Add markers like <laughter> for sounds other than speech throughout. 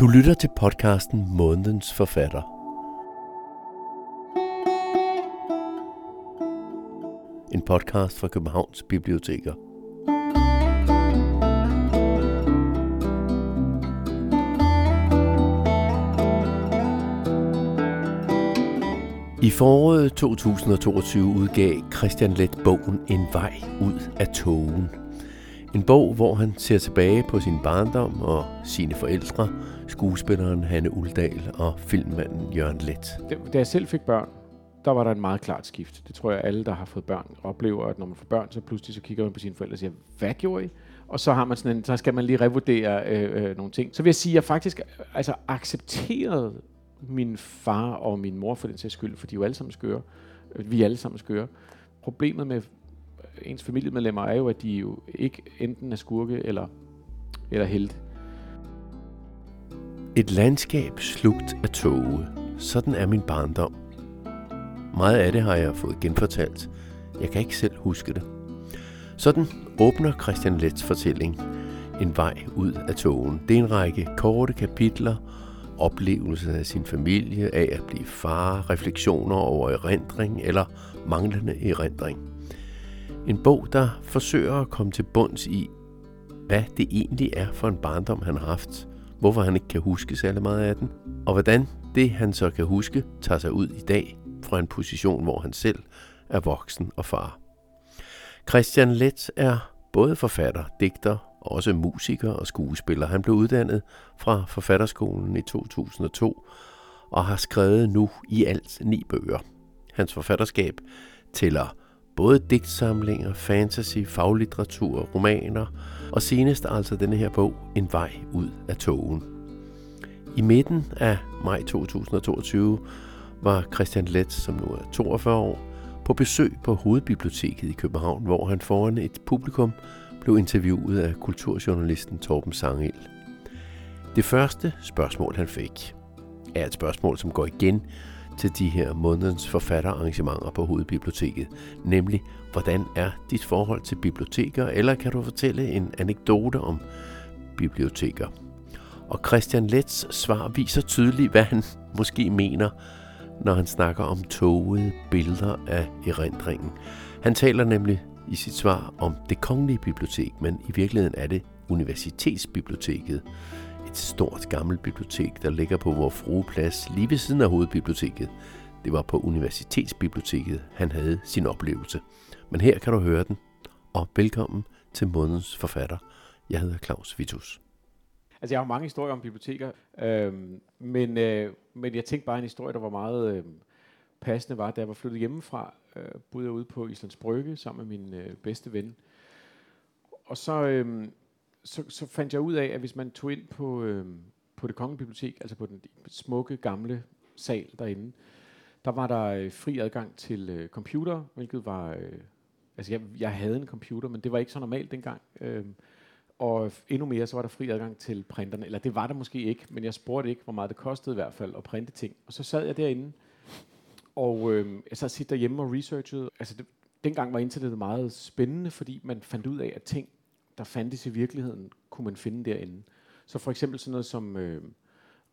Du lytter til podcasten Månedens Forfatter. En podcast fra Københavns Biblioteker. I foråret 2022 udgav Christian Let bogen En vej ud af togen. En bog, hvor han ser tilbage på sin barndom og sine forældre, skuespilleren Hanne Uldal og filmmanden Jørgen Let. Da jeg selv fik børn, der var der en meget klart skift. Det tror jeg, alle, der har fået børn, oplever, at når man får børn, så pludselig så kigger man på sine forældre og siger, hvad gjorde I? Og så, har man sådan en, så skal man lige revurdere øh, øh, nogle ting. Så vil jeg sige, at jeg faktisk altså, accepterede min far og min mor for den sags skyld, for de er jo alle sammen skøre. Vi er alle sammen skøre. Problemet med ens familiemedlemmer er jo, at de jo ikke enten er skurke eller, eller helte. Et landskab slugt af tåge. Sådan er min barndom. Meget af det har jeg fået genfortalt. Jeg kan ikke selv huske det. Sådan åbner Christian Lets fortælling En vej ud af togen. Det er en række korte kapitler, oplevelser af sin familie, af at blive far, refleksioner over erindring eller manglende erindring. En bog, der forsøger at komme til bunds i, hvad det egentlig er for en barndom, han har haft, hvorfor han ikke kan huske særlig meget af den, og hvordan det, han så kan huske, tager sig ud i dag fra en position, hvor han selv er voksen og far. Christian Let er både forfatter, digter, og også musiker og skuespiller. Han blev uddannet fra Forfatterskolen i 2002 og har skrevet nu i alt ni bøger. Hans forfatterskab tæller både digtsamlinger, fantasy, faglitteratur, romaner og senest altså denne her bog En vej ud af togen. I midten af maj 2022 var Christian Let, som nu er 42 år, på besøg på Hovedbiblioteket i København, hvor han foran et publikum blev interviewet af kulturjournalisten Torben Sangel. Det første spørgsmål, han fik, er et spørgsmål, som går igen til de her månedens forfatterarrangementer på Hovedbiblioteket, nemlig, hvordan er dit forhold til biblioteker, eller kan du fortælle en anekdote om biblioteker? Og Christian Lets svar viser tydeligt, hvad han <laughs> måske mener, når han snakker om togede billeder af erindringen. Han taler nemlig i sit svar om det kongelige bibliotek, men i virkeligheden er det universitetsbiblioteket. Et stort gammelt bibliotek, der ligger på vores frueplads lige ved siden af hovedbiblioteket. Det var på universitetsbiblioteket, han havde sin oplevelse. Men her kan du høre den, og velkommen til månedens forfatter. Jeg hedder Claus Vitus. Altså, jeg har mange historier om biblioteker, øh, men, øh, men jeg tænkte bare en historie, der var meget øh, passende, var, da jeg var flyttet hjemmefra, øh, boede jeg ude på Islands Brygge sammen med min øh, bedste ven. Og så, øh, så, så fandt jeg ud af, at hvis man tog ind på, øh, på det kongelige bibliotek, altså på den smukke gamle sal derinde, der var der øh, fri adgang til øh, computer, hvilket var... Øh, altså, jeg, jeg havde en computer, men det var ikke så normalt dengang. Øh, og endnu mere, så var der fri adgang til printerne. Eller det var der måske ikke, men jeg spurgte ikke, hvor meget det kostede i hvert fald at printe ting. Og så sad jeg derinde, og øh, jeg sad sit derhjemme og researchede. Altså, det, dengang var internettet meget spændende, fordi man fandt ud af, at ting, der fandtes i virkeligheden, kunne man finde derinde. Så for eksempel sådan noget som øh,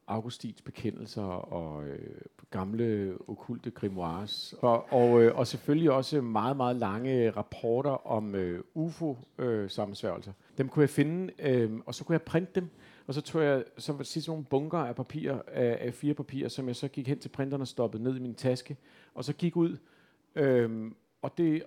Augustins bekendelser og øh, gamle okulte grimoires. Og, og, øh, og selvfølgelig også meget, meget lange rapporter om øh, UFO-sammensværgelser. Øh, dem kunne jeg finde, øh, og så kunne jeg printe dem. Og så tog jeg så var sidst nogle bunker af papir, af, af fire papirer, som jeg så gik hen til printeren og stoppede ned i min taske. Og så gik ud. Øh, og det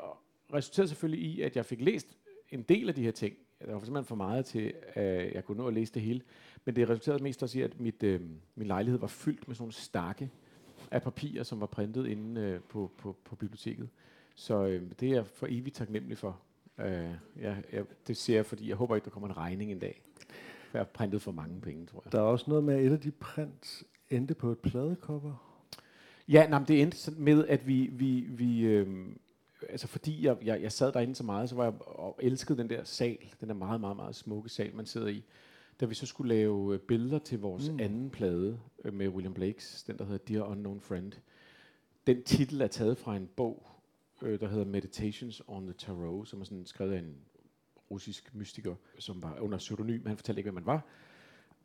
resulterede selvfølgelig i, at jeg fik læst en del af de her ting. Der var simpelthen for meget til, at jeg kunne nå at læse det hele. Men det resulterede mest også i, at mit, øh, min lejlighed var fyldt med sådan nogle stakke af papirer, som var printet inde øh, på, på, på biblioteket. Så øh, det er jeg for evigt taknemmelig for. Øh, jeg, jeg, det ser jeg, fordi jeg håber ikke, der kommer en regning en dag. For jeg har printet for mange penge, tror jeg. Der er også noget med, at et af de print endte på et pladecover. Ja, nej, det endte med, at vi, vi, vi øh, altså fordi jeg, jeg, jeg sad derinde så meget, så var jeg og elskede den der sal, den der meget, meget, meget smukke sal, man sidder i. Da vi så skulle lave øh, billeder til vores mm. anden plade øh, med William Blakes, den der hedder Dear Unknown Friend. Den titel er taget fra en bog, øh, der hedder Meditations on the Tarot, som er sådan skrevet af en russisk mystiker, som var under pseudonym. Han fortalte ikke, hvem man var.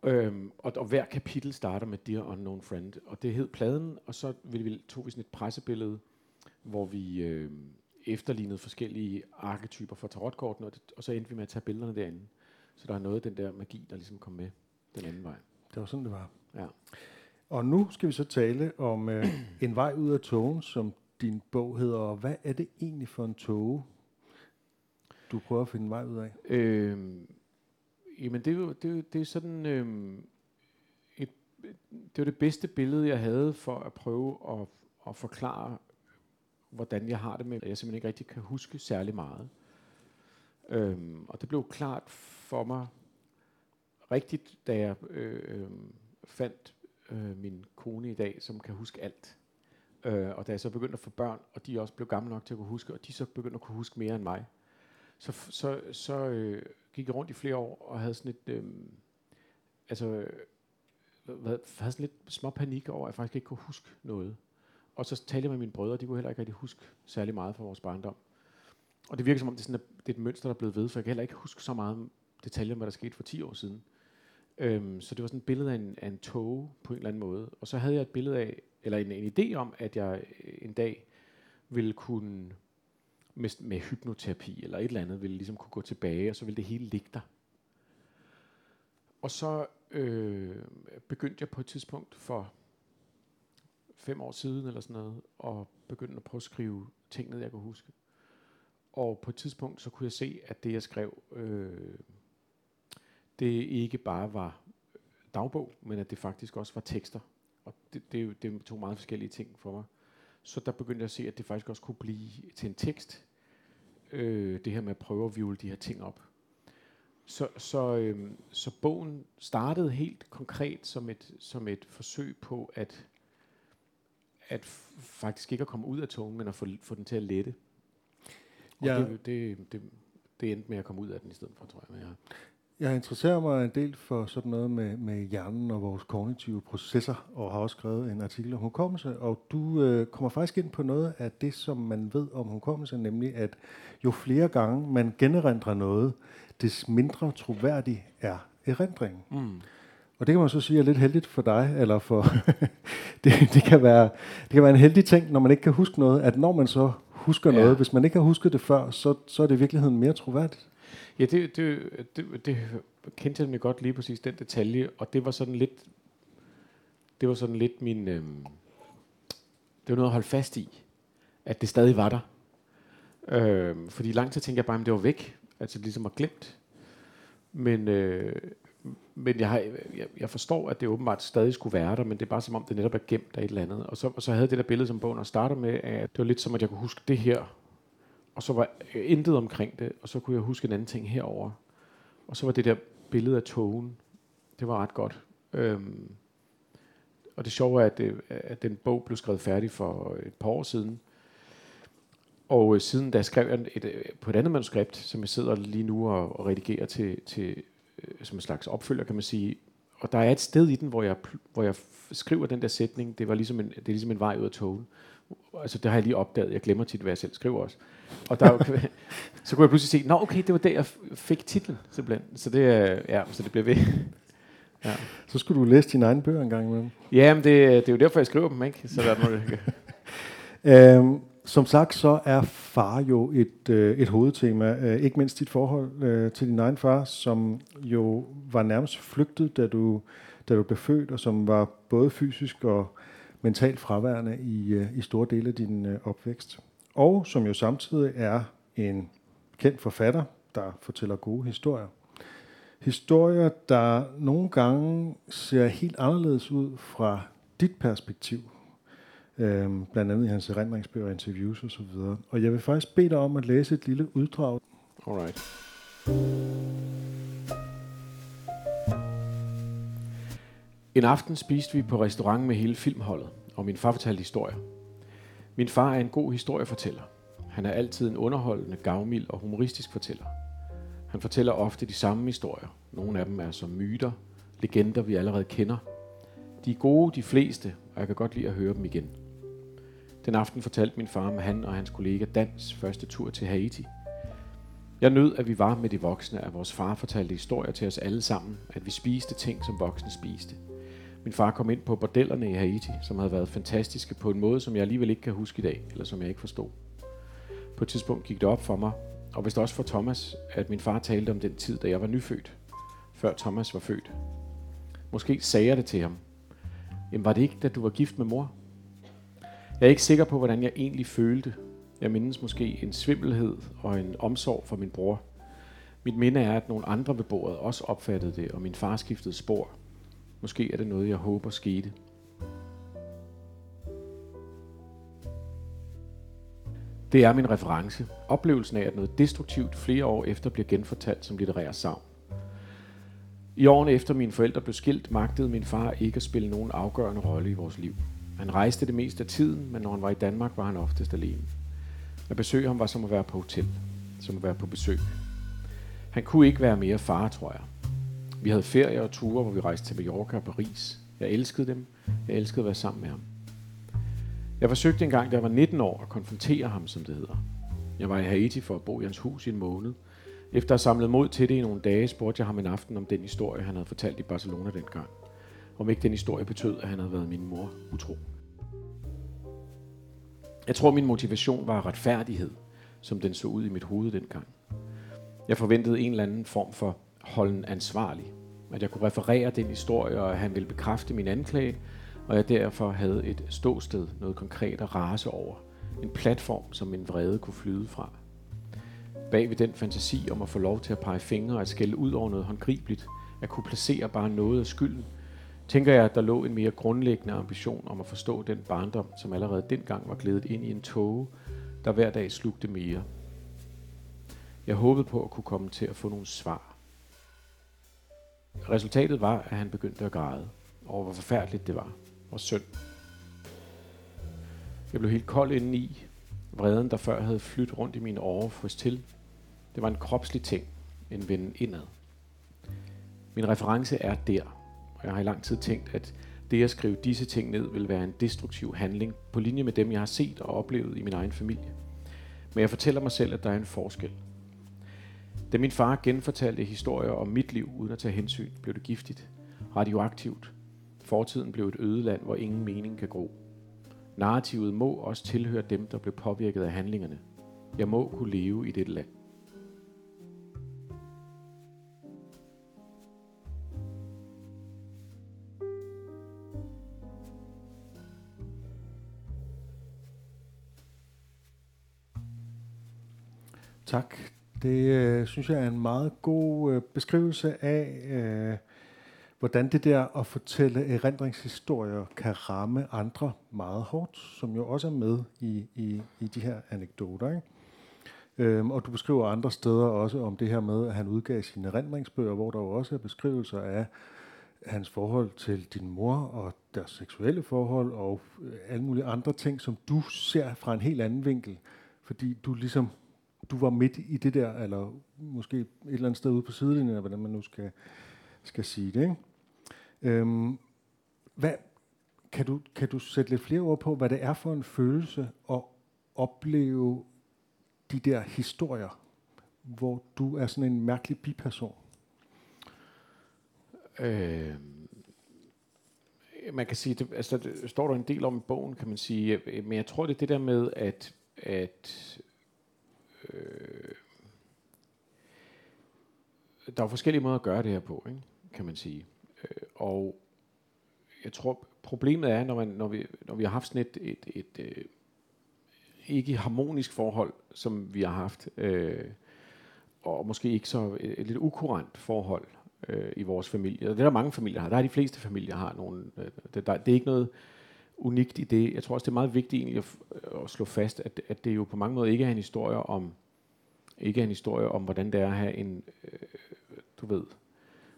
Øhm, og, og hver kapitel starter med Dear Unknown Friend, og det hed pladen, og så ville vi, tog vi sådan et pressebillede, hvor vi øh, efterlignede forskellige arketyper for tarotkortene, og, det, og så endte vi med at tage billederne derinde. Så der er noget af den der magi, der ligesom kom med den anden vej. Det var sådan, det var. Ja. Og nu skal vi så tale om øh, En vej ud af togen, som din bog hedder. Og hvad er det egentlig for en tog, du prøver at finde en vej ud af? Øhm, jamen det er jo det er, det er sådan øhm, et, det var det bedste billede jeg havde for at prøve at, at forklare hvordan jeg har det med at jeg simpelthen ikke rigtig kan huske særlig meget. Øhm, og det blev klart for mig rigtigt da jeg øh, øh, fandt øh, min kone i dag som kan huske alt. Øh, og da jeg så begyndte at få børn, og de også blev gamle nok til at kunne huske, og de så begyndte at kunne huske mere end mig, så, så, så øh, gik jeg rundt i flere år og havde sådan et, øh, altså, øh, havde sådan lidt små panik over, at jeg faktisk ikke kunne huske noget. Og så talte jeg med mine brødre, de kunne heller ikke rigtig huske særlig meget fra vores barndom. Og det virker som om, det er, sådan, at det er et mønster, der er blevet ved, for jeg kan heller ikke huske så meget detaljer om, hvad der skete for 10 år siden. Øhm, så det var sådan et billede af en, af en tog på en eller anden måde. Og så havde jeg et billede af, eller en, en idé om, at jeg øh, en dag ville kunne med, med hypnoterapi eller et eller andet, ville ligesom kunne gå tilbage, og så ville det hele ligge der. Og så øh, begyndte jeg på et tidspunkt for fem år siden eller sådan noget, og begyndte at prøve at skrive ting ned, jeg kunne huske. Og på et tidspunkt, så kunne jeg se, at det, jeg skrev, øh, det ikke bare var dagbog, men at det faktisk også var tekster. Og det, det, er jo- det er to meget forskellige ting for mig. Så der begyndte jeg at se, at det faktisk også kunne blive til en tekst. Øh, det her med at prøve at vivle de her ting op. Så, så, øh, så bogen startede helt konkret som et, som et forsøg på at, at faktisk ikke at komme ud af togen, men at få, få den til at lette. Og Ja. det, det, det, det endte med at komme ud af den i stedet for, tror jeg. Men jeg, Jeg interesserer mig en del for sådan noget med, med hjernen og vores kognitive processer, og har også skrevet en artikel om hukommelse, og du øh, kommer faktisk ind på noget af det, som man ved om hukommelse, nemlig at jo flere gange man generindrer noget, des mindre troværdig er erindringen. mm. Og det kan man så sige er lidt heldigt for dig, eller for <laughs> det, det, kan være, det kan være en heldig ting, når man ikke kan huske noget, at når man så husker Ja. noget, hvis man ikke har husket det før, så, så er det i virkeligheden mere troværdigt. Ja, det, det, det, det kendte jeg godt lige præcis, den detalje, og det var sådan lidt, det var sådan lidt min, øhm, det var noget at holde fast i, at det stadig var der. Øhm, fordi lang tid tænkte jeg bare, at det var væk, altså ligesom var glemt. Men, øh, men jeg, har, jeg, jeg forstår, at det åbenbart stadig skulle være der, men det er bare som om, det netop er gemt af et eller andet. Og så, og så havde det der billede som bogen starter med, at det var lidt som, at jeg kunne huske det her, og så var øh, intet omkring det, og så kunne jeg huske en anden ting herover. Og så var det der billede af togen, det var ret godt. Øhm, og det sjove er, at, det, at den bog blev skrevet færdig for et par år siden. Og øh, siden da skrev jeg et, et, på et andet manuskript, som jeg sidder lige nu og, og redigerer til, til som en slags opfølger, kan man sige. Og der er et sted i den, hvor jeg, hvor jeg skriver den der sætning, det, var ligesom en, det er ligesom en vej ud af togen. Altså det har jeg lige opdaget, jeg glemmer tit, hvad jeg selv skriver også. Og der, er <laughs> så kunne jeg pludselig se, nå okay, det var der, jeg fik titlen, simpelthen. Så det, er- ja, så det bliver ved. <laughs> Ja. Så skulle du læse dine egne bøger en gang imellem. Ja, men det, det er jo derfor, jeg skriver dem, ikke? Så der er noget, Øhm, som sagt, så er far jo et, øh, et hovedtema. Øh, ikke mindst dit forhold øh, til din egen far, som jo var nærmest flygtet, da du, da du blev født, og som var både fysisk og mentalt fraværende i, øh, i store dele af din øh, opvækst. Og som jo samtidig er en kendt forfatter, der fortæller gode historier. Historier, der nogle gange ser helt anderledes ud fra dit perspektiv, øh, blandt andet i hans erindringsbøger, interviews og så videre. Og jeg vil faktisk bede dig om at læse et lille uddrag. Alright. En aften spiste vi på restaurant med hele filmholdet, og min far fortalte historier. Min far er en god historiefortæller. Han er altid en underholdende, gavmild og humoristisk fortæller. Han fortæller ofte de samme historier. Nogle af dem er som myter, legender, vi allerede kender. De er gode, de fleste, og jeg kan godt lide at høre dem igen. Den aften fortalte min far om han og hans kollega Dans første tur til Haiti. Jeg nød, at vi var med de voksne, at vores far fortalte historier til os alle sammen, at vi spiste ting, som voksne spiste. Min far kom ind på bordellerne i Haiti, som havde været fantastiske på en måde, som jeg alligevel ikke kan huske i dag, eller som jeg ikke forstod. På et tidspunkt gik det op for mig, og vist også for Thomas, at min far talte om den tid, da jeg var nyfødt, før Thomas var født. Måske sagde jeg det til ham. Jamen var det ikke, da du var gift med mor? Jeg er ikke sikker på, hvordan jeg egentlig følte. Jeg mindes måske en svimmelhed og en omsorg for min bror. Mit minde er, at nogle andre ved bordet også opfattede det, og min far skiftede spor. Måske er det noget, jeg håber skete. Det er min reference. Oplevelsen af, at noget destruktivt flere år efter bliver genfortalt som litterær savn. I årene efter mine forældre blev skilt, magtede min far ikke at spille nogen afgørende rolle i vores liv. Han rejste det meste af tiden, men når han var i Danmark, var han oftest alene. At besøge ham var som at være på hotel, som at være på besøg. Han kunne ikke være mere far, tror jeg. Vi havde ferier og ture, hvor vi rejste til Mallorca og Paris. Jeg elskede dem. Jeg elskede at være sammen med ham. Jeg forsøgte engang, da jeg var 19 år, at konfrontere ham, som det hedder. Jeg var i Haiti for at bo i hans hus i en måned. Efter at have samlet mod til det i nogle dage, spurgte jeg ham en aften om den historie, han havde fortalt i Barcelona dengang. Om ikke den historie betød, at han havde været min mor utro. Jeg tror, min motivation var retfærdighed, som den så ud i mit hoved dengang. Jeg forventede en eller anden form for holden ansvarlig. At jeg kunne referere den historie, og at han ville bekræfte min anklage, og jeg derfor havde et ståsted, noget konkret at rase over. En platform, som min vrede kunne flyde fra. Bag ved den fantasi om at få lov til at pege fingre og at skælde ud over noget håndgribeligt, at kunne placere bare noget af skylden, tænker jeg, at der lå en mere grundlæggende ambition om at forstå den barndom, som allerede dengang var glædet ind i en tåge, der hver dag slugte mere. Jeg håbede på at kunne komme til at få nogle svar. Resultatet var, at han begyndte at græde over, hvor forfærdeligt det var, og synd. Jeg blev helt kold indeni. Vreden, der før havde flyttet rundt i mine årer, frøs til. Det var en kropslig ting, en vende indad. Min reference er der, jeg har i lang tid tænkt, at det at skrive disse ting ned vil være en destruktiv handling, på linje med dem, jeg har set og oplevet i min egen familie. Men jeg fortæller mig selv, at der er en forskel. Da min far genfortalte historier om mit liv uden at tage hensyn, blev det giftigt, radioaktivt. Fortiden blev et ødeland, hvor ingen mening kan gro. Narrativet må også tilhøre dem, der blev påvirket af handlingerne. Jeg må kunne leve i dette land. Tak. Det øh, synes jeg er en meget god øh, beskrivelse af, øh, hvordan det der at fortælle erindringshistorier kan ramme andre meget hårdt, som jo også er med i, i, i de her anekdoter. Ikke? Øhm, og du beskriver andre steder også om det her med, at han udgav sine erindringsbøger, hvor der jo også er beskrivelser af hans forhold til din mor og deres seksuelle forhold og alle mulige andre ting, som du ser fra en helt anden vinkel, fordi du ligesom du var midt i det der, eller måske et eller andet sted ude på sidelinjen, eller hvordan man nu skal, skal sige det. Ikke? Øhm, hvad, kan, du, kan du sætte lidt flere ord på, hvad det er for en følelse at opleve de der historier, hvor du er sådan en mærkelig biperson? Øh, man kan sige, det, altså, det står der en del om i bogen, kan man sige, men jeg tror, det er det der med, at, at øh, der er forskellige måder at gøre det her på, ikke? kan man sige. Øh, og jeg tror, problemet er, når, man, når, vi, når vi har haft sådan et, et, et, et øh, ikke harmonisk forhold, som vi har haft, øh, og måske ikke så et, et lidt ukurant forhold øh, i vores familie. Og det er der mange familier har. Der er de fleste familier har nogle. Øh, det, der, det er ikke noget unikt i det. Jeg tror også, det er meget vigtigt egentlig at, øh, at slå fast, at, at det jo på mange måder ikke er en historie om, ikke er en historie om, hvordan det er at have en, øh, du ved,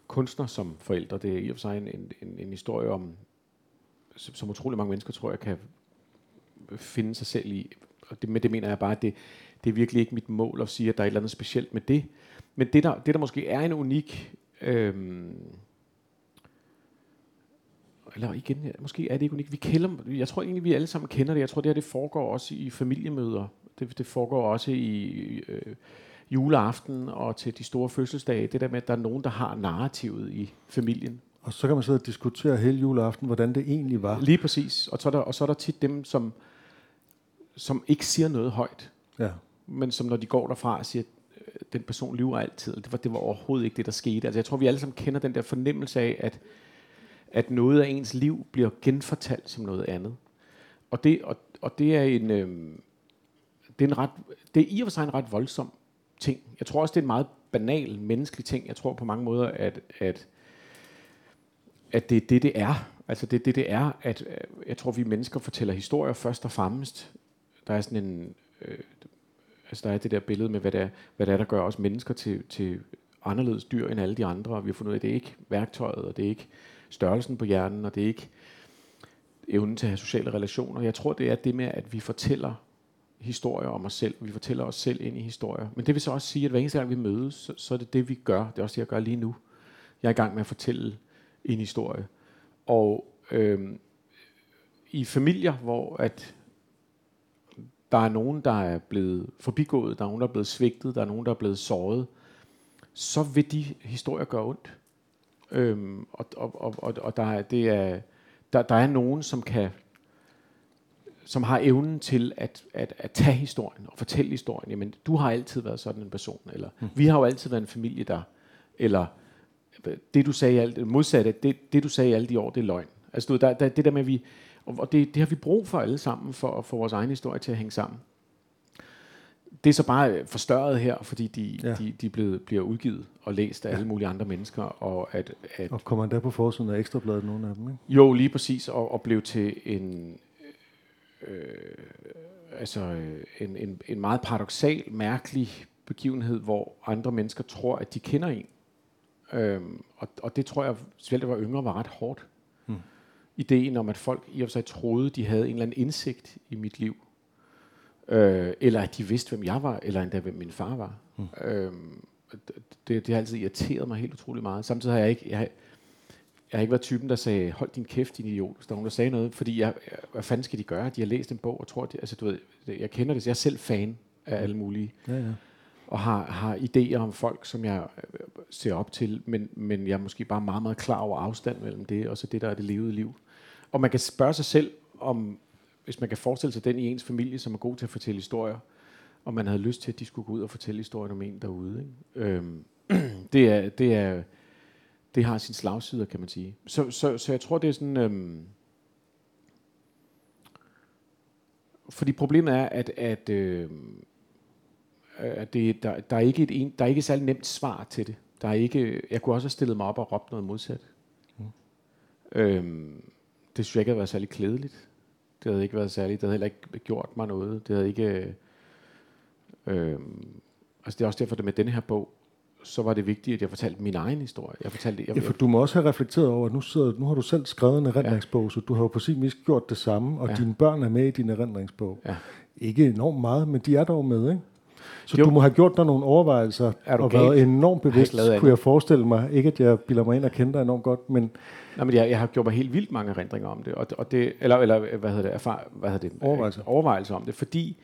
kunstner som forældre. Det er i og for sig en, en, en, en historie om, som, som utrolig mange mennesker, tror jeg, kan finde sig selv i. Og det, med det mener jeg bare, at det, det er virkelig ikke mit mål at sige, at der er et eller andet specielt med det. Men det, der, det, der måske er en unik... Øh, eller igen, måske er det ikke unikt. Vi kender, jeg tror egentlig, vi alle sammen kender det. Jeg tror, det her det foregår også i familiemøder. Det, det foregår også i, øh, juleaften og til de store fødselsdage. Det der med, at der er nogen, der har narrativet i familien. Og så kan man sidde og diskutere hele juleaften, hvordan det egentlig var. Lige præcis. Og så er der, og så er der tit dem, som, som ikke siger noget højt, Ja. men som når de går derfra siger, øh, den person lyver altid. Det var, det var overhovedet ikke det, der skete. Altså, jeg tror, vi alle sammen kender den der fornemmelse af, at, at noget af ens liv bliver genfortalt som noget andet. Og det, og, og det er en... Øh, det er, en ret, det er i og for sig en ret voldsom ting. Jeg tror også, det er en meget banal menneskelig ting. Jeg tror på mange måder, at, at, at det er det, det er. Altså det er det, det er, at øh, jeg tror, vi mennesker fortæller historier først og fremmest. Der er sådan en... Øh, altså der er det der billede med, hvad det er, hvad det er der gør os mennesker til, til anderledes dyr end alle de andre. Og vi har fundet ud af, at det er ikke værktøjet, og det er ikke størrelsen på hjernen, og det er ikke evnen til at have sociale relationer. Jeg tror, det er det med, at vi fortæller historier om os selv. Vi fortæller os selv ind i historier. Men det vil så også sige, at hver eneste gang vi mødes, så, så er det det, vi gør. Det er også det, jeg gør lige nu. Jeg er i gang med at fortælle en historie. Og øhm, i familier, hvor at der er nogen, der er blevet forbigået, der er nogen, der er blevet svigtet, der er nogen, der er blevet såret, så vil de historier gøre ondt. Øhm, og og, og, og, og der, er, det er, der, der er nogen, som kan som har evnen til at, at, at tage historien og fortælle historien. Jamen, du har altid været sådan en person, eller mm. vi har jo altid været en familie, der, eller det du sagde alt, modsatte, det, det du sagde alle de år, det er løgn. Altså, du, der, der, det der med, at vi, og det, det har vi brug for alle sammen, for at få vores egen historie til at hænge sammen. Det er så bare forstørret her, fordi de, Ja. de, de blevet, bliver udgivet og læst af ja. alle mulige andre mennesker, og at, at Og kommer endda på forsiden af Ekstrabladet, nogle af dem, ikke? jo, lige præcis, og, og blev til en, øh, altså øh, en, en, en meget paradoxal, mærkelig begivenhed, hvor andre mennesker tror, at de kender en. Øhm, og, og det tror jeg, selv jeg var yngre, var ret hårdt. Mm. Ideen om, at folk i og for sig troede, de havde en eller anden indsigt i mit liv. Øh, eller at de vidste, hvem jeg var, eller endda, hvem min far var. Mm. Øhm, det, det har altid irriteret mig helt utrolig meget. Samtidig har jeg ikke, jeg, har- jeg har ikke været typen, der sagde, hold din kæft, din idiot, hvis der er nogen, der sagde noget. Fordi jeg, jeg- hvad fanden skal de gøre? De har læst en bog og tror, de, altså du ved, jeg kender det, så jeg er selv fan af alle mulige. Ja, ja. Og har, har idéer om folk, som jeg øh, ser op til, men, men jeg er måske bare meget, meget klar over afstand mellem det, og så det, der er det levede liv. Og man kan spørge sig selv, om hvis man kan forestille sig den i ens familie, som er god til at fortælle historier, om man havde lyst til, at de skulle gå ud og fortælle historien om en derude. Ikke? Øhm, <clears throat> det, er, det, er, det har sin slagsider, kan man sige. Så, så, så jeg tror, det er sådan... Øhm, fordi problemet er, at, at, øh, at det, der, der, er ikke et en, der er ikke et særlig nemt svar til det. Der er ikke, jeg kunne også have stillet mig op og råbt noget modsat. Mm. Øhm, det synes jeg ikke havde været særlig klædeligt. Det havde ikke været særligt. Det havde heller ikke gjort mig noget. Det havde ikke... Øh, altså det er også derfor, at med denne her bog, så var det vigtigt, at jeg fortalte min egen historie. Jeg fortalte, jeg, Ja, for du må også have reflekteret over, at nu, sidder, nu har du selv skrevet en erindringsbog, så du har jo på sin vis gjort det samme, og Ja. dine børn er med i din erindringsbog. Ja. Ikke enormt meget, men de er dog med, ikke? Så Jo. du må have gjort dig nogle overvejelser, Er du og gal? været enormt jeg bevidst, lavet kunne jeg forestille mig. Ikke, at jeg bilder mig ind og kender dig enormt godt, men Nej, men jeg, jeg har gjort mig helt vildt mange erindringer om det, og, og det eller, eller hvad hedder det, erfar, hvad hedder det? Overvejelser. Øh, Overvejelser om det, fordi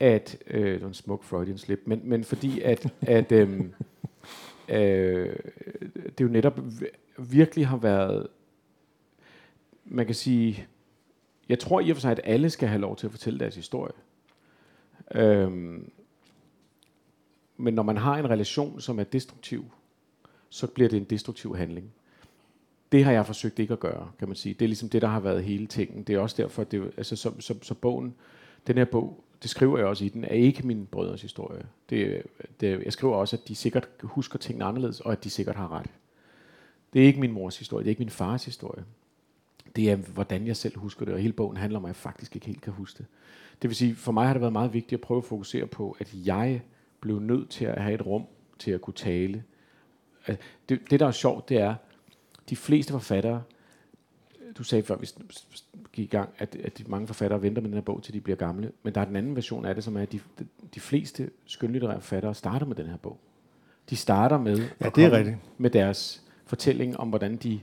at, øh, det var en smuk Freudian slip, men, men fordi at, <laughs> at øhm, øh, det jo netop vi- virkelig har været, man kan sige, jeg tror i og for sig, at alle skal have lov til at fortælle deres historie. Øhm, men når man har en relation, som er destruktiv, så bliver det en destruktiv handling. Det har jeg forsøgt ikke at gøre, kan man sige. Det er ligesom det, der har været hele tingen. Det er også derfor, det, altså, så, så, så bogen, den her bog, det skriver jeg også i den, er ikke min brødres historie. Det, det, jeg skriver også, at de sikkert husker tingene anderledes, og at de sikkert har ret. Det er ikke min mors historie, det er ikke min fars historie. Det er, hvordan jeg selv husker det, og hele bogen handler om, at jeg faktisk ikke helt kan huske det. Det vil sige, for mig har det været meget vigtigt at prøve at fokusere på, at jeg blev nødt til at have et rum til at kunne tale. Altså, Det, det der er sjovt, det er, de fleste forfattere, du sagde før vi gik i gang, at, at mange forfattere venter med den her bog, til de bliver gamle. Men der er den anden version af det, som er, at de, de, fleste skønlitterære forfattere starter med den her bog. De starter med, Ja, det er rigtigt. med deres fortælling om, hvordan de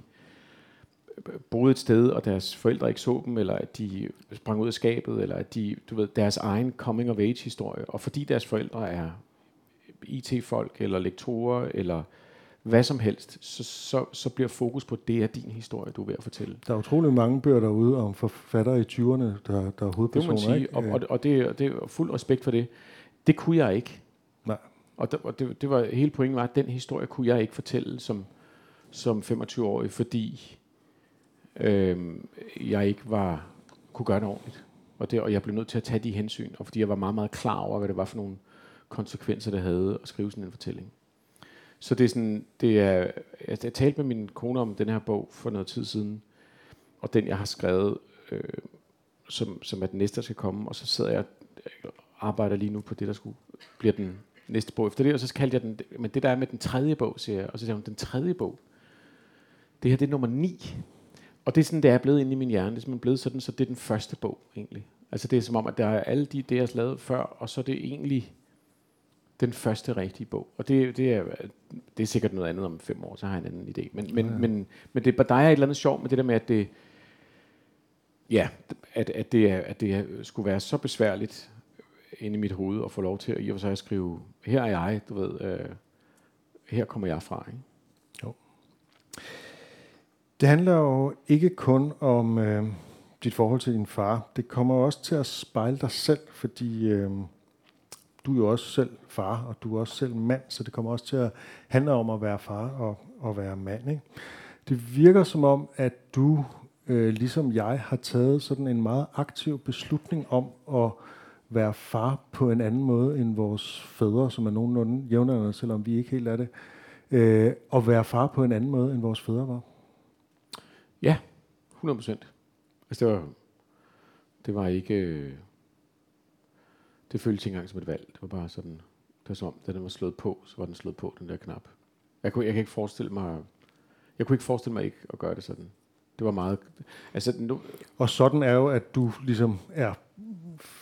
boede et sted, og deres forældre ikke så dem, eller at de sprang ud af skabet, eller at de, du ved, deres egen coming of age historie. Og fordi deres forældre er IT-folk, eller lektorer, eller hvad som helst, så, så, så bliver fokus på, det er din historie, du er ved at fortælle. Der er utrolig mange bøger derude om forfattere i 20'erne, der, der er Det må hovedpersoner. man sige, ikke? og, og, og, det, det er fuld respekt for det. Det kunne jeg ikke. Nej. Og, der, og det, det var hele pointen var, at den historie kunne jeg ikke fortælle som, som 25-årig, fordi øhm, jeg ikke var kunne gøre det ordentligt. Og, det, og jeg blev nødt til at tage de hensyn, og fordi jeg var meget, meget klar over, hvad det var for nogle konsekvenser, det havde at skrive sådan en fortælling. Så det er sådan, det er, jeg, jeg talte med min kone om den her bog for noget tid siden, og den jeg har skrevet, øh, som, som er den næste, der skal komme, og så sidder jeg og arbejder lige nu på det, der skulle bliver den næste bog efter det, og så kaldte jeg den, men det der er med den tredje bog, siger jeg, og så siger hun, den tredje bog, det her det er nummer 9, og det er sådan, det er blevet inde i min hjerne, det er simpelthen blevet sådan, så det er den første bog, egentlig. Altså det er som om, at der er alle de, idéer, jeg har lavet før, og så er det egentlig den første rigtige bog. Og det, det, er, det er sikkert noget andet om fem år, så har jeg en anden idé. Men, men, Ja, men, men det, der er et eller andet sjovt med det der med, at det, ja, at, at, det, er, at det skulle være så besværligt inde i mit hoved at få lov til at i og for sig at skrive, her er jeg, du ved, øh, her kommer jeg fra. Ikke? Det handler jo ikke kun om øh, dit forhold til din far. Det kommer jo også til at spejle dig selv, fordi øh, du er jo også selv far, og du er også selv mand, så det kommer også til at handle om at være far og, og være mand. Ikke? Det virker som om, at du, øh, ligesom jeg, har taget sådan en meget aktiv beslutning om at være far på en anden måde end vores fædre, som er nogenlunde jævnaldrende, selvom vi ikke helt er det. Øh, at være far på en anden måde end vores fædre var. Ja, 100 procent. Altså det var, det var ikke, øh, det føltes ikke engang som et valg. Det var bare sådan, det var som om, da den var slået på, så var den slået på, den der knap. Jeg kunne, jeg kan ikke forestille mig, jeg kunne ikke forestille mig ikke at gøre det sådan. Det var meget, altså nu, Og sådan er jo, at du ligesom er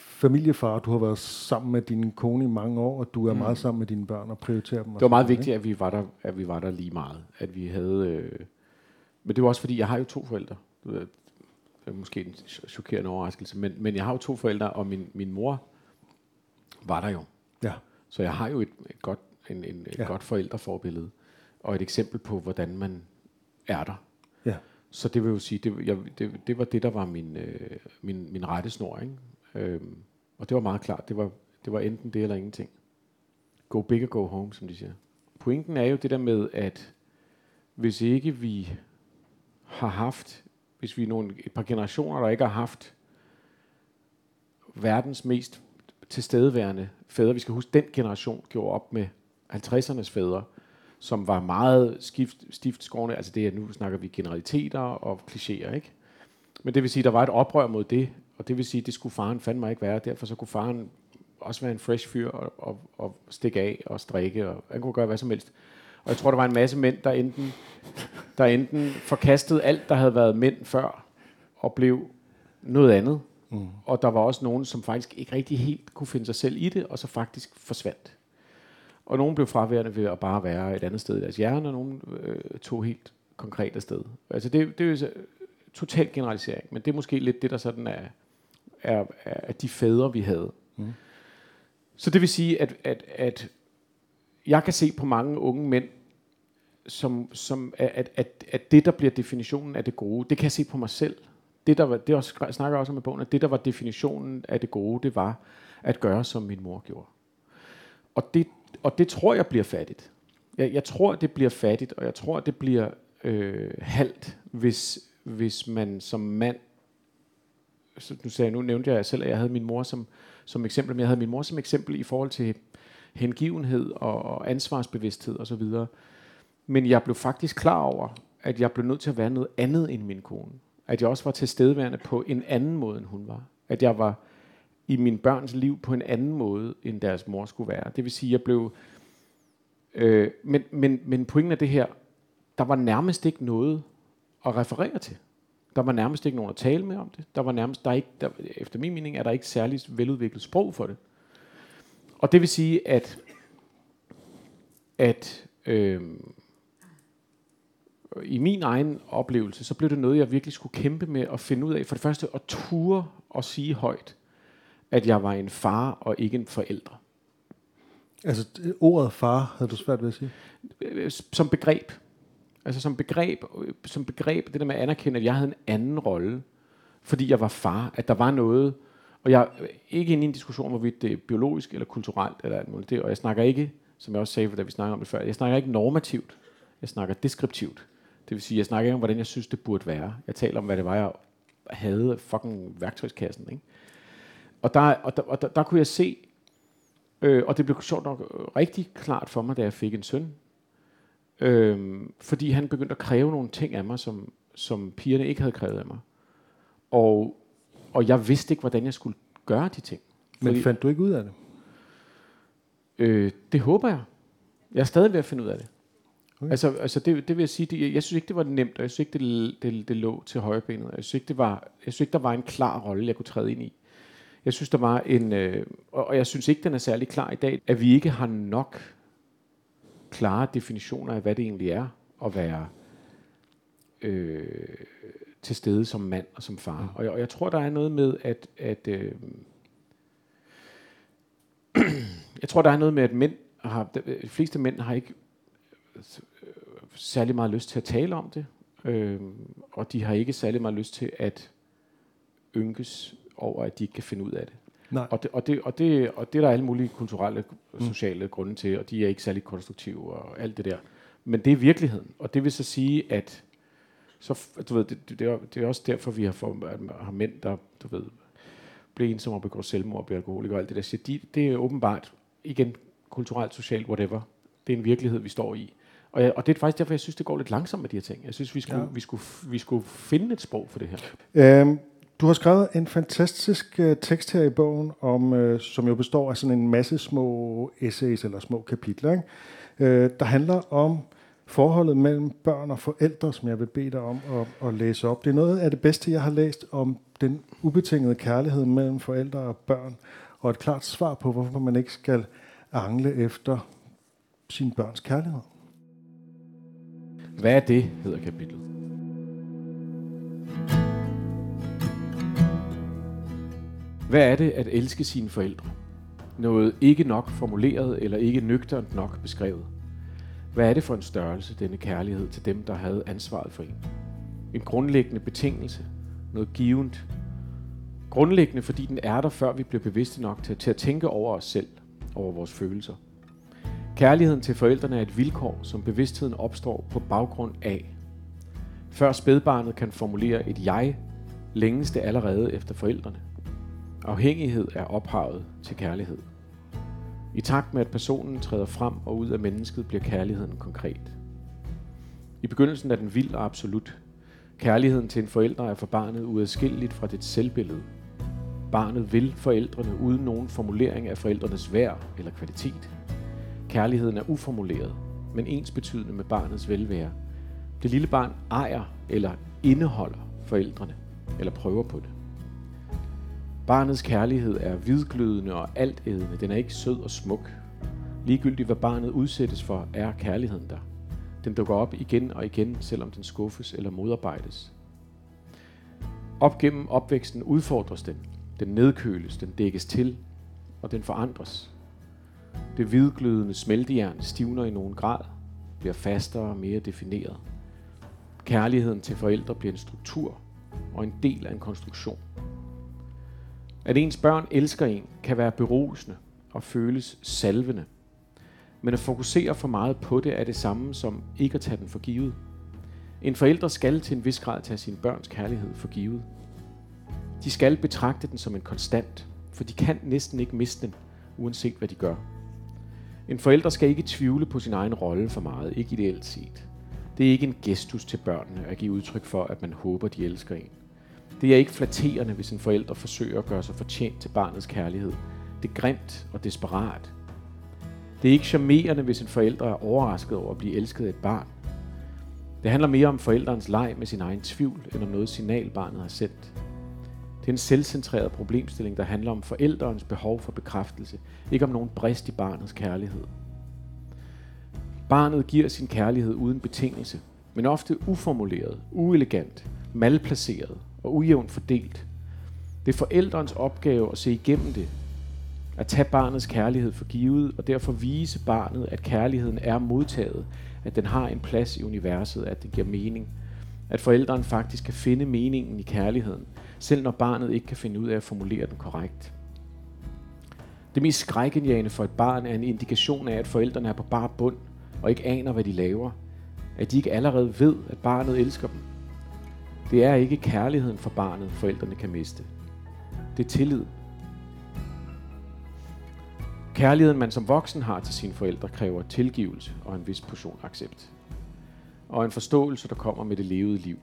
familiefar. Du har været sammen med din kone i mange år, og du er Mm. meget sammen med dine børn og prioriterer dem. og det var meget noget, vigtigt, at vi var der, at vi var der lige meget. At vi havde, øh, men det var også fordi, jeg har jo to forældre. Det er måske en ch- chokerende overraskelse, men, men jeg har jo to forældre, og min, min mor var der jo. Ja. Så jeg har jo et, et, godt, en, en, et ja. Godt forældreforbillede, og et eksempel på, hvordan man er der. Ja. Så det vil jo sige, det, jeg, det, det var det, der var min, øh, min, min rettesnor. Ikke? Øhm, og det var meget klart, det var, det var enten det eller ingenting. Go big or go home, som de siger. Pointen er jo det der med, at hvis ikke vi har haft, hvis vi er nogle, et par generationer, der ikke har haft verdens mest tilstedeværende fædre, vi skal huske, den generation gjorde op med 50'ernes fædre, som var meget skift, stift skårende, altså det er, nu snakker vi generaliteter og klichéer, ikke? Men det vil sige, der var et oprør mod det, og det vil sige, det skulle faren fandme ikke være, derfor så kunne faren også være en fresh fyr og, og, og stikke af og strikke, og han kunne gøre hvad som helst. Og jeg tror, der var en masse mænd, der enten, der enten forkastede alt, der havde været mænd før, og blev noget andet. Mm. Og der var også nogen, som faktisk ikke rigtig helt kunne finde sig selv i det, og så faktisk forsvandt. Og nogen blev fraværende ved at bare være et andet sted i deres hjerne, og nogen øh, tog helt konkret afsted. Altså det, det er jo total generalisering, men det er måske lidt det, der sådan er, er, er de fædre, vi havde. Mm. Så det vil sige, at, at, at jeg kan se på mange unge mænd, som, som at, at, at det, der bliver definitionen af det gode, det kan jeg se på mig selv. Det, der var, det også, snakker også om i bogen, at det, der var definitionen af det gode, det var at gøre, som min mor gjorde. Og det, og det tror jeg bliver fattigt. Jeg, jeg tror, det bliver fattigt, og jeg tror, det bliver øh, halvt, hvis, hvis man som mand, så nu, sagde jeg, nu nævnte jeg selv, at jeg havde min mor som, som eksempel, men jeg havde min mor som eksempel i forhold til hengivenhed og, og ansvarsbevidsthed osv. Men jeg blev faktisk klar over, at jeg blev nødt til at være noget andet end min kone. At jeg også var tilstedeværende på en anden måde, end hun var. At jeg var i min børns liv på en anden måde, end deres mor skulle være. Det vil sige, at jeg blev... Øh, men, men, men pointen af det her, der var nærmest ikke noget at referere til. Der var nærmest ikke nogen at tale med om det. Der var nærmest, der ikke, der, efter min mening er der ikke særlig veludviklet sprog for det. Og det vil sige, at, at øh, i min egen oplevelse, så blev det noget, jeg virkelig skulle kæmpe med at finde ud af. For det første at ture og sige højt, at jeg var en far og ikke en forælder. Altså det- ordet far havde du svært ved at sige. Øh, som begreb. Altså som begreb, øh, som begreb, det der med at anerkende, at jeg havde en anden rolle, fordi jeg var far, at der var noget, og jeg er ikke inde i en diskussion, hvorvidt det er biologisk eller kulturelt, eller alt muligt det, og jeg snakker ikke, som jeg også sagde, da vi snakkede om det før, jeg snakker ikke normativt, jeg snakker deskriptivt. Det vil sige, jeg snakker ikke om, hvordan jeg synes, det burde være. Jeg taler om, hvad det var, jeg havde fucking værktøjskassen. Ikke? Og, der, og, der, og der, der kunne jeg se, øh, og det blev sjovt nok rigtig klart for mig, da jeg fik en søn, øh, fordi han begyndte at kræve nogle ting af mig, som, som pigerne ikke havde krævet af mig. Og, og jeg vidste ikke, hvordan jeg skulle gøre de ting. Men Fordi- fandt du ikke ud af det? Øh, det håber jeg. Jeg er stadig ved at finde ud af det. Okay. Altså, altså det, det vil jeg sige, det, jeg synes ikke, det var nemt, og jeg synes ikke, det, det, det lå til højrebenet. Jeg synes, ikke, det var, jeg synes ikke, der var en klar rolle, jeg kunne træde ind i. Jeg synes, der var en, øh, og, jeg synes ikke, den er særlig klar i dag, at vi ikke har nok klare definitioner af, hvad det egentlig er at være øh, til stede som mand og som far. Mm. Og, jeg, og jeg tror, der er noget med, at, at øh, <clears throat> jeg tror, der er noget med, at mænd har, de fleste mænd har ikke særlig meget lyst til at tale om det, øh, og de har ikke særlig meget lyst til at ynkes over, at de ikke kan finde ud af det. Nej. Og det, og det, og det, og det er der alle mulige kulturelle og sociale mm. grunde til, og de er ikke særlig konstruktive og alt det der. Men det er virkeligheden, og det vil så sige, at så, du ved, det, det, det, er, det er også derfor, vi har, for, har mænd, der du ved, bliver ensomme og begår selvmord og bliver alkoholikere og alt det der. Så de, det er åbenbart, igen, kulturelt, socialt, whatever. Det er en virkelighed, vi står i. Og, jeg, og det er faktisk derfor, jeg synes, det går lidt langsomt med de her ting. Jeg synes, vi skulle, Ja. vi skulle, vi skulle finde et sprog for det her. Øhm, du har skrevet en fantastisk øh, tekst her i bogen, om, øh, som jo består af sådan en masse små essays eller små kapitler, ikke? Øh, der handler om forholdet mellem børn og forældre, som jeg vil bede dig om at, at læse op. Det er noget af det bedste, jeg har læst om den ubetingede kærlighed mellem forældre og børn, og et klart svar på, hvorfor man ikke skal angle efter sin børns kærlighed. Hvad er det, hedder kapitlet. Hvad er det at elske sine forældre? Noget ikke nok formuleret eller ikke nøgternt nok beskrevet. Hvad er det for en størrelse, denne kærlighed til dem, der havde ansvaret for en? En grundlæggende betingelse. Noget givet. Grundlæggende, fordi den er der, før vi bliver bevidste nok til, til at tænke over os selv, over vores følelser. Kærligheden til forældrene er et vilkår, som bevidstheden opstår på baggrund af. Før spædbarnet kan formulere et jeg, længes det allerede efter forældrene. Afhængighed er ophavet til kærlighed. I takt med, at personen træder frem og ud af mennesket, bliver kærligheden konkret. I begyndelsen er den vild og absolut. Kærligheden til en forælder er for barnet uadskilleligt fra dit selvbillede. Barnet vil forældrene uden nogen formulering af forældrenes værd eller kvalitet. Kærligheden er uformuleret, men ens betydende med barnets velvære. Det lille barn ejer eller indeholder forældrene, eller prøver på det. Barnets kærlighed er hvidglødende og altædende. Den er ikke sød og smuk. Ligegyldigt hvad barnet udsættes for, er kærligheden der. Den dukker op igen og igen, selvom den skuffes eller modarbejdes. Op gennem opvæksten udfordres den. Den nedkøles, den dækkes til, og den forandres. Det hvidglødende smeltejern stivner i nogen grad, bliver fastere og mere defineret. Kærligheden til forældre bliver en struktur og en del af en konstruktion. At ens børn elsker en, kan være berusende og føles salvende. Men at fokusere for meget på det er det samme som ikke at tage den for givet. En forælder skal til en vis grad tage sin børns kærlighed for givet. De skal betragte den som en konstant, for de kan næsten ikke miste den, uanset hvad de gør. En forælder skal ikke tvivle på sin egen rolle for meget, ikke ideelt set. Det er ikke en gestus til børnene at give udtryk for, at man håber, de elsker en. Det er ikke flatterende, hvis en forælder forsøger at gøre sig fortjent til barnets kærlighed. Det er grimt og desperat. Det er ikke charmerende, hvis en forælder er overrasket over at blive elsket af et barn. Det handler mere om forældrens leg med sin egen tvivl, end om noget signal barnet har sendt. Det er en selvcentreret problemstilling, der handler om forældrens behov for bekræftelse, ikke om nogen brist i barnets kærlighed. Barnet giver sin kærlighed uden betingelse, men ofte uformuleret, uelegant, malplaceret og ujævnt fordelt. Det er forældrens opgave at se igennem det At tage barnets kærlighed for givet, og derfor vise barnet, at kærligheden er modtaget, at den har en plads i universet, at det giver mening. At forældrene faktisk kan finde meningen i kærligheden, selv når barnet ikke kan finde ud af at formulere den korrekt. Det mest skrækindjagende for et barn er en indikation af, at forældrene er på bare bund og ikke aner, hvad de laver. At de ikke allerede ved, at barnet elsker dem. Det er ikke kærligheden for barnet, forældrene kan miste. Det er tillid. Kærligheden, man som voksen har til sine forældre, kræver tilgivelse og en vis portion accept. Og en forståelse, der kommer med det levede liv.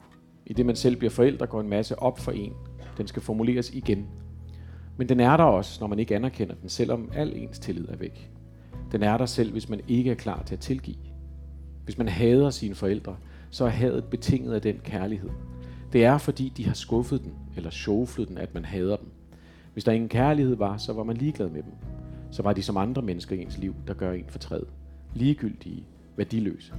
I det man selv bliver forældre, går en masse op for en. Den skal formuleres igen. Men den er der også, når man ikke anerkender den, selvom al ens tillid er væk. Den er der selv, hvis man ikke er klar til at tilgive. Hvis man hader sine forældre, så er hadet betinget af den kærlighed. Det er, fordi de har skuffet den, eller sjoflet den, at man hader dem. Hvis der ingen kærlighed var, så var man ligeglad med dem. Så var de som andre mennesker i ens liv, der gør en fortræd. Ligegyldige, værdiløse.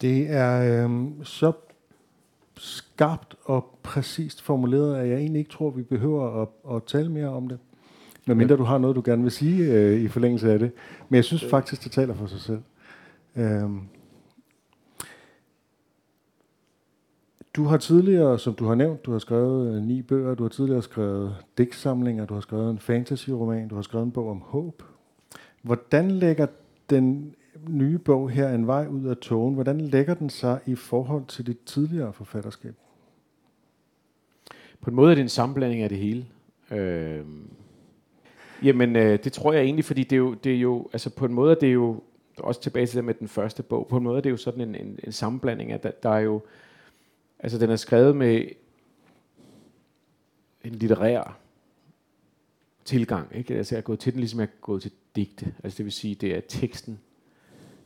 Det er øhm, så skarpt og præcist formuleret, at jeg egentlig ikke tror, vi behøver at, at tale mere om det. Medmindre du har noget, du gerne vil sige øh, i forlængelse af det. Men jeg synes faktisk, det taler for sig selv. Øhm. Du har tidligere, som du har nævnt, du har skrevet øh, ni bøger, du har tidligere skrevet digtsamlinger, du har skrevet en fantasy-roman, du har skrevet en bog om håb. Hvordan lægger den nye bog her, En vej ud af togen, hvordan lægger den sig i forhold til dit tidligere forfatterskab? På en måde er det en sammenblanding af det hele. Øh, jamen, øh, det tror jeg egentlig, fordi det er, jo, det er jo, altså på en måde er det jo, også tilbage til det med den første bog, på en måde er det jo sådan en, en, en sammenblanding, at der, der er jo, altså den er skrevet med en litterær tilgang. Ikke? Altså jeg er gået til den, ligesom jeg er gået til digte. Altså det vil sige, det er teksten,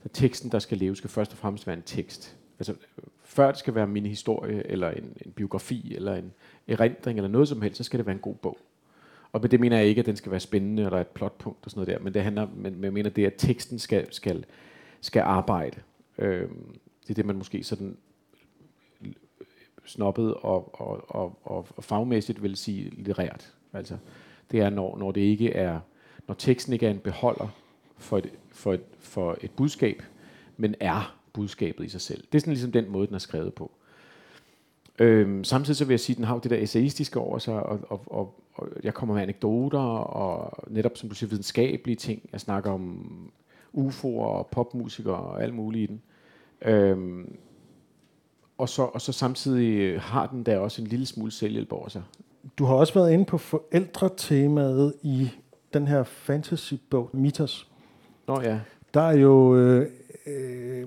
så teksten, der skal leve, skal først og fremmest være en tekst. Altså, før det skal være min historie, eller en, en biografi, eller en erindring, eller noget som helst, så skal det være en god bog. Og med det mener jeg ikke, at den skal være spændende, eller et plotpunkt og sådan noget der, men det handler, men jeg mener, det er, at teksten skal, skal, skal arbejde. Øhm, det er det, man måske sådan snobbet og, og, og, og, og fagmæssigt vil sige litterært. Altså, det er, når, når det ikke er, når teksten ikke er en beholder for et, for et, for et budskab, men er budskabet i sig selv. Det er sådan ligesom den måde, den er skrevet på. Øhm, samtidig så vil jeg sige, at den har jo det der essayistiske over sig, og, og, og, og jeg kommer med anekdoter, og netop som du siger, videnskabelige ting. Jeg snakker om UFO'er og popmusikere og alt muligt i den. Øhm, og, så, og så samtidig har den der også en lille smule selvhjælp over sig. Du har også været inde på forældretemaet i den her fantasybog Mitos. Nå ja. Der er jo... Øh, øh,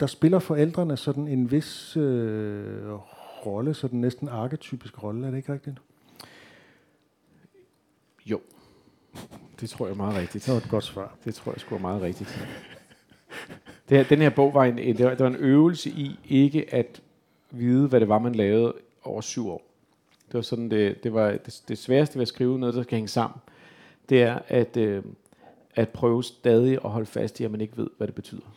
der spiller forældrene sådan en vis øh, rolle, sådan næsten arketypisk rolle, er det ikke rigtigt? Jo, det tror jeg er meget rigtigt. Det var et godt svar. Det tror jeg sgu er meget rigtigt. Det her, den her bog var en, det var, det var en øvelse i ikke at vide, hvad det var, man lavede over syv år. Det var sådan, det, det var det, det sværeste ved at skrive noget, der skal hænge sammen. Det er, at øh, at prøve stadig at holde fast i, at man ikke ved, hvad det betyder.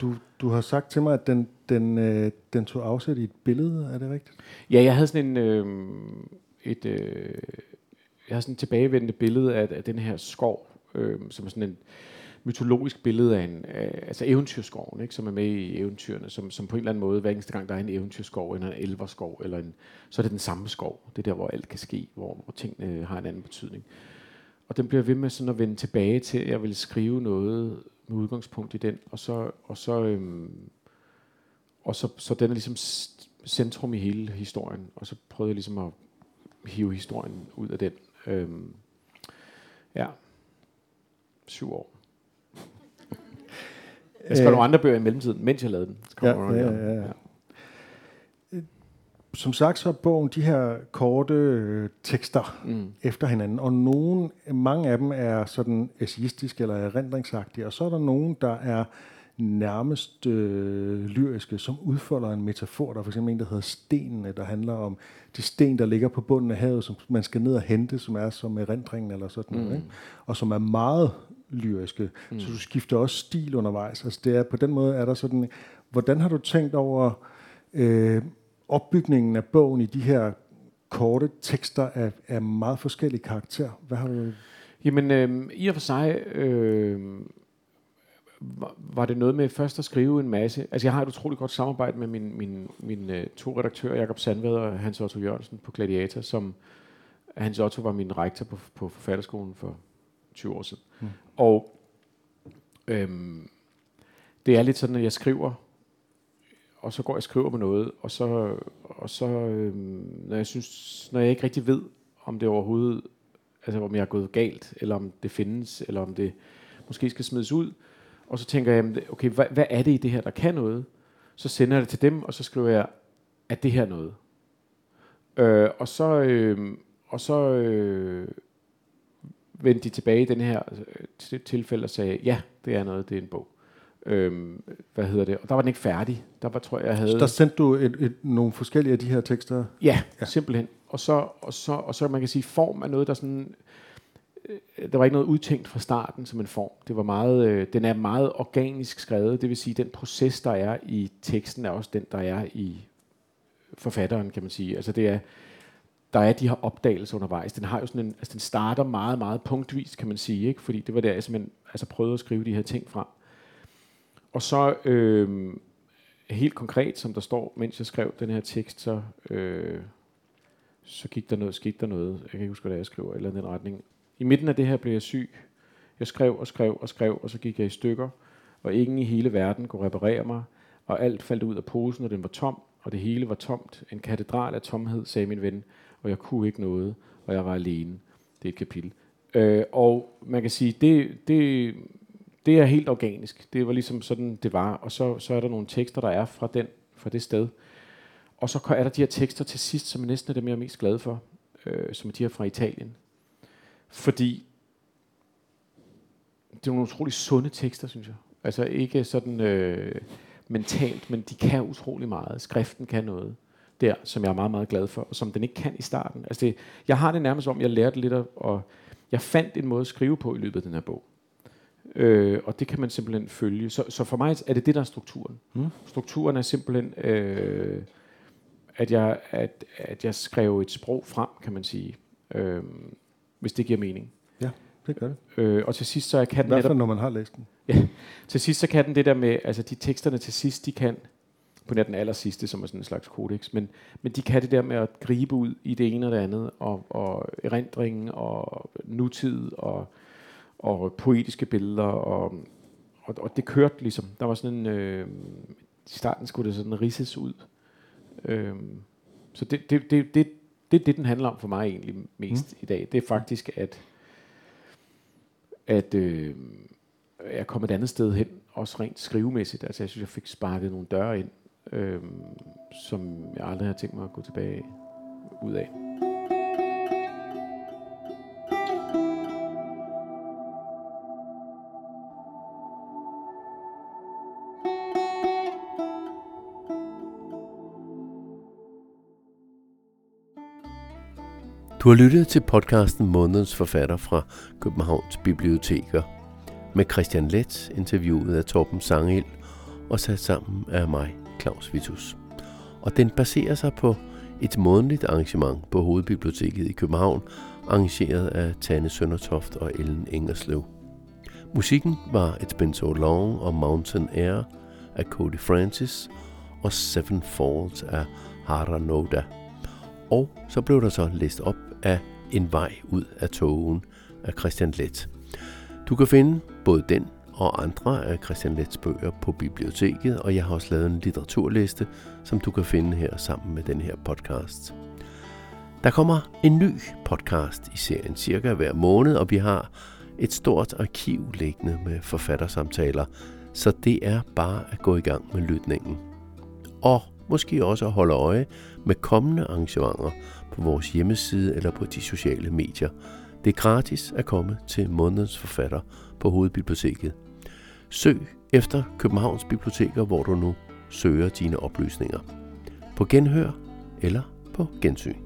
Du, du har sagt til mig, at den, den, øh, den tog afsæt i et billede, er det rigtigt? Ja, jeg havde sådan en, øh, et, øh, jeg havde sådan et tilbagevendende billede af, af den her skov, øh, som er sådan en mytologisk billede af en, øh, altså eventyrskoven, ikke, som er med i eventyrene, som, som på en eller anden måde, hver eneste gang der er en eventyrskov, eller en elverskov, eller en, så er det den samme skov. Det er der, hvor alt kan ske, hvor, hvor tingene har en anden betydning. Og den bliver ved med sådan at vende tilbage til, at jeg vil skrive noget med udgangspunkt i den. Og så, og så, øhm, og så, så den er ligesom centrum i hele historien. Og så prøvede jeg ligesom at hive historien ud af den. Øhm, ja, syv år. Jeg skrev nogle andre bøger i mellemtiden, mens jeg lavede den. Ja, ja, ja, ja som sagt så er bogen de her korte øh, tekster mm. efter hinanden, og nogle, mange af dem er sådan essayistiske eller erindringsagtige, og så er der nogen, der er nærmest øh, lyriske, som udfolder en metafor. Der er for eksempel en, der hedder Stenene, der handler om de sten, der ligger på bunden af havet, som man skal ned og hente, som er som erindringen eller sådan mm. noget, ikke? og som er meget lyriske. Mm. Så du skifter også stil undervejs. Altså det er, på den måde er der sådan, hvordan har du tænkt over øh, opbygningen af bogen i de her korte tekster af, af meget forskellige karakter. Hvad har du... Jamen, øh, i og for sig øh, var, det noget med først at skrive en masse. Altså, jeg har et utroligt godt samarbejde med min, min, min øh, to redaktører, Jakob Sandved og Hans Otto Jørgensen på Gladiator, som Hans Otto var min rektor på, på forfatterskolen for 20 år siden. Mm. Og øh, det er lidt sådan, at jeg skriver og så går jeg og skriver med noget, og så, og så øh, når jeg synes, når jeg ikke rigtig ved, om det overhovedet, altså om jeg er gået galt, eller om det findes, eller om det måske skal smides ud, og så tænker jeg, okay, hvad, hvad er det i det her, der kan noget? Så sender jeg det til dem, og så skriver jeg, er det her noget? Øh, og så, øh, og så øh, vendte de tilbage i den her altså, tilfælde og sagde, ja, det er noget, det er en bog. Øhm, hvad hedder det? Og der var den ikke færdig. Der var, tror jeg, jeg havde... Så der sendte du et, et, nogle forskellige af de her tekster? Ja, ja. simpelthen. Og så, og, så, og så man kan sige, form er noget, der sådan... Øh, der var ikke noget udtænkt fra starten som en form. Det var meget, øh, den er meget organisk skrevet. Det vil sige, den proces, der er i teksten, er også den, der er i forfatteren, kan man sige. Altså det er, der er de her opdagelser undervejs. Den har jo sådan en, altså den starter meget, meget punktvis, kan man sige, ikke? Fordi det var der, jeg simpelthen altså prøvede at skrive de her ting frem. Og så øh, helt konkret, som der står, mens jeg skrev den her tekst, så, øh, så gik der noget, skete der noget. Jeg kan ikke huske, hvad jeg skriver, eller den retning. I midten af det her blev jeg syg. Jeg skrev og skrev og skrev, og så gik jeg i stykker, og ingen i hele verden kunne reparere mig, og alt faldt ud af posen, og den var tom, og det hele var tomt. En katedral af tomhed, sagde min ven, og jeg kunne ikke noget, og jeg var alene. Det er et kapitel. Øh, og man kan sige, det, det det er helt organisk. Det var ligesom sådan, det var. Og så, så er der nogle tekster, der er fra, den, fra det sted. Og så er der de her tekster til sidst, som er næsten er dem, jeg er mest glad for, øh, som er de her fra Italien. Fordi det er nogle utrolig sunde tekster, synes jeg. Altså ikke sådan øh, mentalt, men de kan utrolig meget. Skriften kan noget der, som jeg er meget, meget glad for, og som den ikke kan i starten. Altså det, jeg har det nærmest om, jeg lærte lidt, at, og jeg fandt en måde at skrive på i løbet af den her bog. Øh, og det kan man simpelthen følge. Så, så for mig er det det, der er strukturen. Mm. Strukturen er simpelthen, øh, at, jeg, at, at jeg skrev et sprog frem, kan man sige. Øh, hvis det giver mening. Ja, det gør det. Øh, og til sidst så kan den... I hvert fald, når man har læst den. Ja, til sidst så kan den det der med, altså de teksterne til sidst, de kan, på nær den aller sidste, som er sådan en slags kodex, men, men de kan det der med at gribe ud i det ene og det andet, og, og erindringen, og nutid, og og poetiske billeder, og, og, og det kørte ligesom. Der var sådan en, øh, i starten skulle det sådan ridses ud. Øh, så det, det, det, det, det er det, den handler om for mig egentlig mest mm. i dag. Det er faktisk, at, at øh, jeg kom et andet sted hen, også rent skrivemæssigt. Altså jeg synes, jeg fik sparket nogle døre ind, øh, som jeg aldrig har tænkt mig at gå tilbage ud af. Du har lyttet til podcasten Månedens Forfatter fra Københavns Biblioteker med Christian Let, interviewet af Torben Sangel og sat sammen af mig, Claus Vitus. Og den baserer sig på et månedligt arrangement på Hovedbiblioteket i København, arrangeret af Tanne Søndertoft og Ellen Ingerslev. Musikken var Et Been So Long og Mountain Air af Cody Francis og Seven Falls af Hara Noda. Og så blev der så læst op af En vej ud af togen af Christian Let. Du kan finde både den og andre af Christian Lets bøger på biblioteket, og jeg har også lavet en litteraturliste, som du kan finde her sammen med den her podcast. Der kommer en ny podcast i serien cirka hver måned, og vi har et stort arkiv liggende med forfattersamtaler, så det er bare at gå i gang med lytningen. Og måske også at holde øje med kommende arrangementer på vores hjemmeside eller på de sociale medier. Det er gratis at komme til månedens forfatter på Hovedbiblioteket. Søg efter Københavns Biblioteker, hvor du nu søger dine oplysninger. På genhør eller på gensyn.